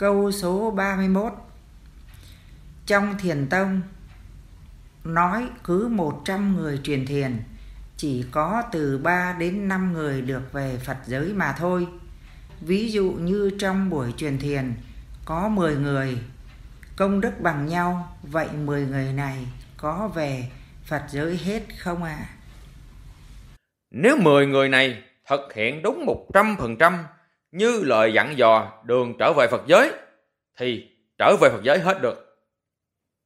Câu số 31 Trong thiền tông nói cứ 100 người truyền thiền chỉ có từ 3 đến 5 người được về Phật giới mà thôi. Ví dụ như trong buổi truyền thiền có 10 người công đức bằng nhau, vậy 10 người này có về Phật giới hết không ạ? à? Nếu 10 người này thực hiện đúng 100% như lời dặn dò đường trở về Phật giới, thì trở về Phật giới hết được.